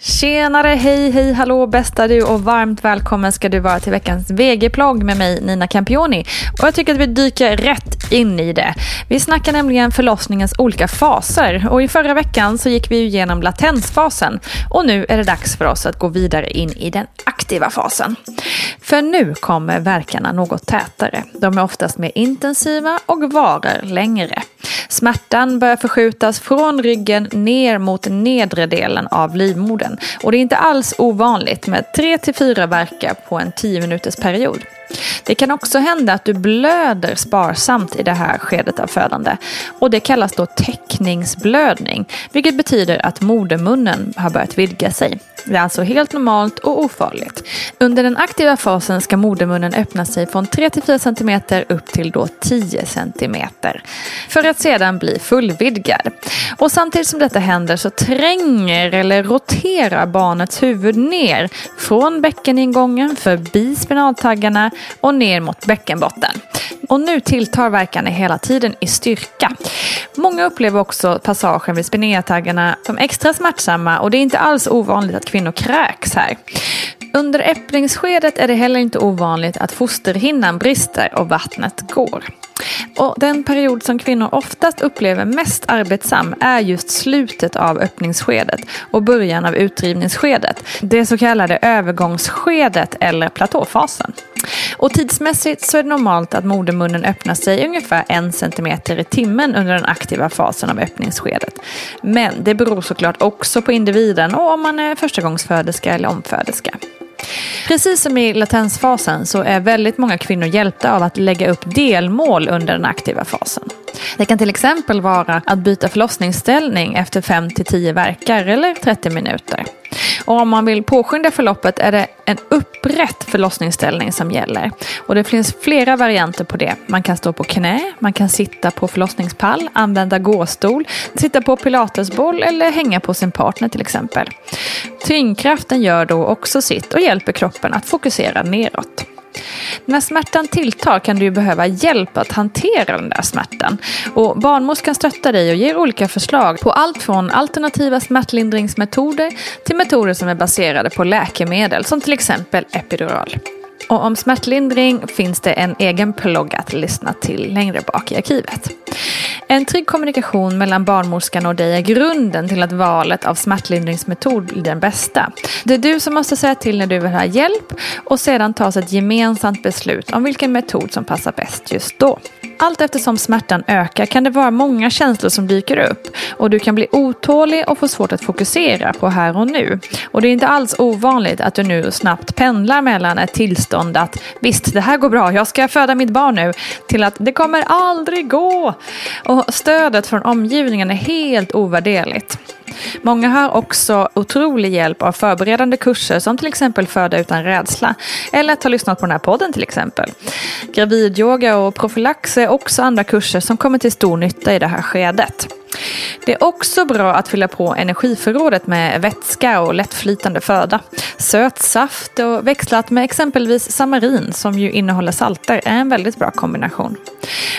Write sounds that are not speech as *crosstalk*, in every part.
Tjenare, hej, hej, hallå bästa du och varmt välkommen ska du vara till veckans VG-plogg med mig Nina Campioni. Och jag tycker att vi dyker rätt in i det. Vi snackar nämligen förlossningens olika faser och i förra veckan så gick vi igenom latensfasen och nu är det dags för oss att gå vidare in i den aktiva fasen. För nu kommer verkarna något tätare. De är oftast mer intensiva och varar längre. Smärtan börjar förskjutas från ryggen ner mot nedre delen av livmodern och det är inte alls ovanligt med 3-4 verkar på en 10 minuters period. Det kan också hända att du blöder sparsamt i det här skedet av födande och det kallas då täckningsblödning, vilket betyder att modermunnen har börjat vidga sig. Det är alltså helt normalt och ofarligt. Under den aktiva fasen ska modermunnen öppna sig från 3-4 cm upp till då 10 cm för att sedan bli fullvidgad. Och samtidigt som detta händer så tränger eller roterar barnets huvud ner från bäckeningången förbi spinaltaggarna och ner mot bäckenbotten. Och nu tilltar verkarna hela tiden i styrka. Många upplever också passagen vid spineataggarna som extra smärtsamma och det är inte alls ovanligt att kvinnor kräks här. Under äpplingsskedet är det heller inte ovanligt att fosterhinnan brister och vattnet går. Och den period som kvinnor oftast upplever mest arbetsam är just slutet av öppningsskedet och början av utdrivningsskedet. Det så kallade övergångsskedet eller platåfasen. Och tidsmässigt så är det normalt att modermunnen öppnar sig ungefär en centimeter i timmen under den aktiva fasen av öppningsskedet. Men det beror såklart också på individen och om man är förstagångsföderska eller omföderska. Precis som i latensfasen så är väldigt många kvinnor hjälpta av att lägga upp delmål under den aktiva fasen. Det kan till exempel vara att byta förlossningsställning efter 5-10 verkar eller 30 minuter. Och om man vill påskynda förloppet är det en upprätt förlossningsställning som gäller. Och det finns flera varianter på det. Man kan stå på knä, man kan sitta på förlossningspall, använda gåstol, sitta på pilatesboll eller hänga på sin partner till exempel. Tyngdkraften gör då också sitt och hjälper kroppen att fokusera neråt. När smärtan tilltar kan du behöva hjälp att hantera den där smärtan. Och barnmorskan stöttar dig och ger olika förslag på allt från alternativa smärtlindringsmetoder till metoder som är baserade på läkemedel som till exempel epidural. Och om smärtlindring finns det en egen plogg att lyssna till längre bak i arkivet. En trygg kommunikation mellan barnmorskan och dig är grunden till att valet av smärtlindringsmetod blir den bästa. Det är du som måste säga till när du vill ha hjälp och sedan tas ett gemensamt beslut om vilken metod som passar bäst just då. Allt eftersom smärtan ökar kan det vara många känslor som dyker upp och du kan bli otålig och få svårt att fokusera på här och nu. Och det är inte alls ovanligt att du nu snabbt pendlar mellan ett tillstånd att visst, det här går bra, jag ska föda mitt barn nu, till att det kommer aldrig gå. Och stödet från omgivningen är helt ovärderligt. Många har också otrolig hjälp av förberedande kurser som till exempel Föda utan rädsla eller att ha lyssnat på den här podden till exempel. Gravidyoga och profylax är också andra kurser som kommer till stor nytta i det här skedet. Det är också bra att fylla på energiförrådet med vätska och lättflytande föda. Sötsaft och växlat med exempelvis samarin som ju innehåller salter är en väldigt bra kombination.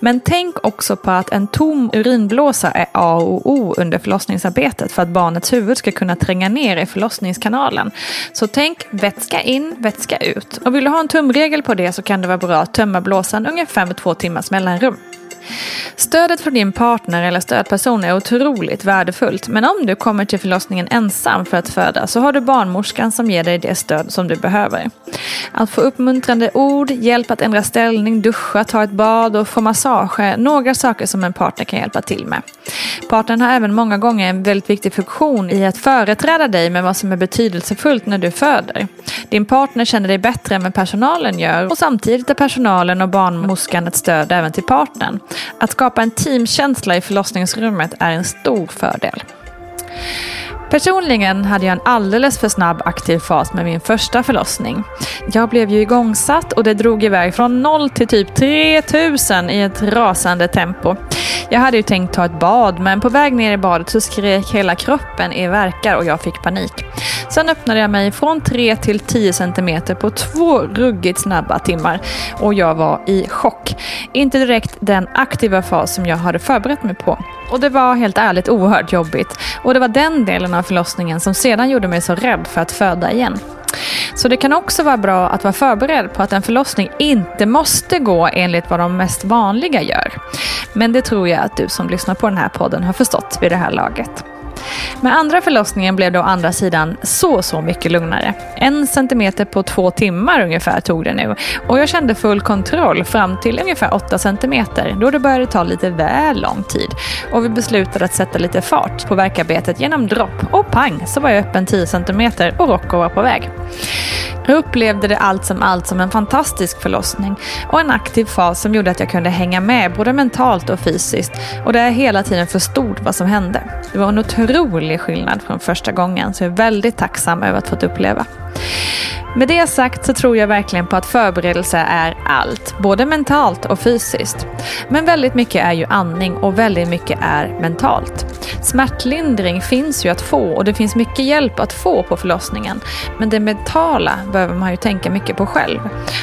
Men tänk också på att en tom urinblåsa är A och O under förlossningsarbetet för att barnets huvud ska kunna tränga ner i förlossningskanalen. Så tänk vätska in, vätska ut. Och vill du ha en tumregel på det så kan det vara bra att tömma blåsan ungefär med två timmars mellanrum. Stödet från din partner eller stödperson är otroligt värdefullt. Men om du kommer till förlossningen ensam för att föda så har du barnmorskan som ger dig det stöd som du behöver. Att få uppmuntrande ord, hjälp att ändra ställning, duscha, ta ett bad och få massage är några saker som en partner kan hjälpa till med. Partnern har även många gånger en väldigt viktig funktion i att företräda dig med vad som är betydelsefullt när du föder. Din partner känner dig bättre än vad personalen gör och samtidigt är personalen och barnmorskan ett stöd även till partnern. Att skapa en teamkänsla i förlossningsrummet är en stor fördel. Personligen hade jag en alldeles för snabb aktiv fas med min första förlossning. Jag blev ju igångsatt och det drog iväg från 0 till typ 3000 i ett rasande tempo. Jag hade ju tänkt ta ett bad men på väg ner i badet så skrek hela kroppen i verkar och jag fick panik. Sen öppnade jag mig från 3 till 10 cm på två ruggigt snabba timmar och jag var i chock. Inte direkt den aktiva fas som jag hade förberett mig på. Och det var helt ärligt oerhört jobbigt. Och det var den delen av förlossningen som sedan gjorde mig så rädd för att föda igen. Så det kan också vara bra att vara förberedd på att en förlossning inte måste gå enligt vad de mest vanliga gör. Men det tror jag att du som lyssnar på den här podden har förstått vid det här laget. Med andra förlossningen blev det å andra sidan så, så mycket lugnare. En centimeter på två timmar ungefär tog det nu och jag kände full kontroll fram till ungefär åtta centimeter då det började ta lite väl lång tid och vi beslutade att sätta lite fart på verkarbetet genom dropp och pang så var jag öppen 10 centimeter och Rocco var på väg. Jag upplevde det allt som allt som en fantastisk förlossning och en aktiv fas som gjorde att jag kunde hänga med både mentalt och fysiskt och där jag hela tiden förstod vad som hände. Det var en otrolig skillnad från första gången så jag är väldigt tacksam över att fått uppleva. Med det sagt så tror jag verkligen på att förberedelse är allt, både mentalt och fysiskt. Men väldigt mycket är ju andning och väldigt mycket är mentalt. Smärtlindring finns ju att få och det finns mycket hjälp att få på förlossningen. Men det mentala behöver man ju tänka mycket på själv.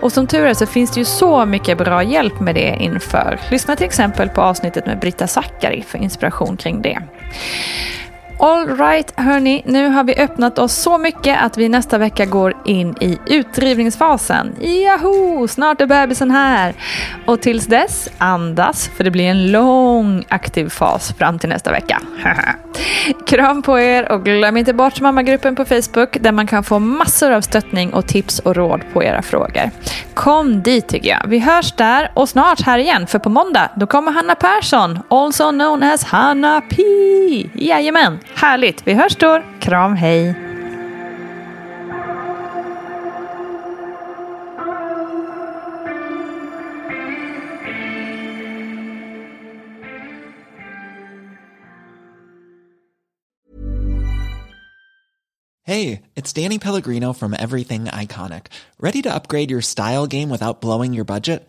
Och som tur är så finns det ju så mycket bra hjälp med det inför. Lyssna till exempel på avsnittet med Britta Zackari för inspiration kring det. Alright hörni, nu har vi öppnat oss så mycket att vi nästa vecka går in i utdrivningsfasen. Yahoo! Snart är bebisen här. Och tills dess, andas för det blir en lång aktiv fas fram till nästa vecka. *laughs* Kram på er och glöm inte bort mammagruppen på Facebook där man kan få massor av stöttning och tips och råd på era frågor. Kom dit tycker jag. Vi hörs där och snart här igen för på måndag då kommer Hanna Persson, also known as Hanna P. Jajamän, härligt. Vi hörs då. Kram, hej. Hey, it's Danny Pellegrino from Everything Iconic. Ready to upgrade your style game without blowing your budget?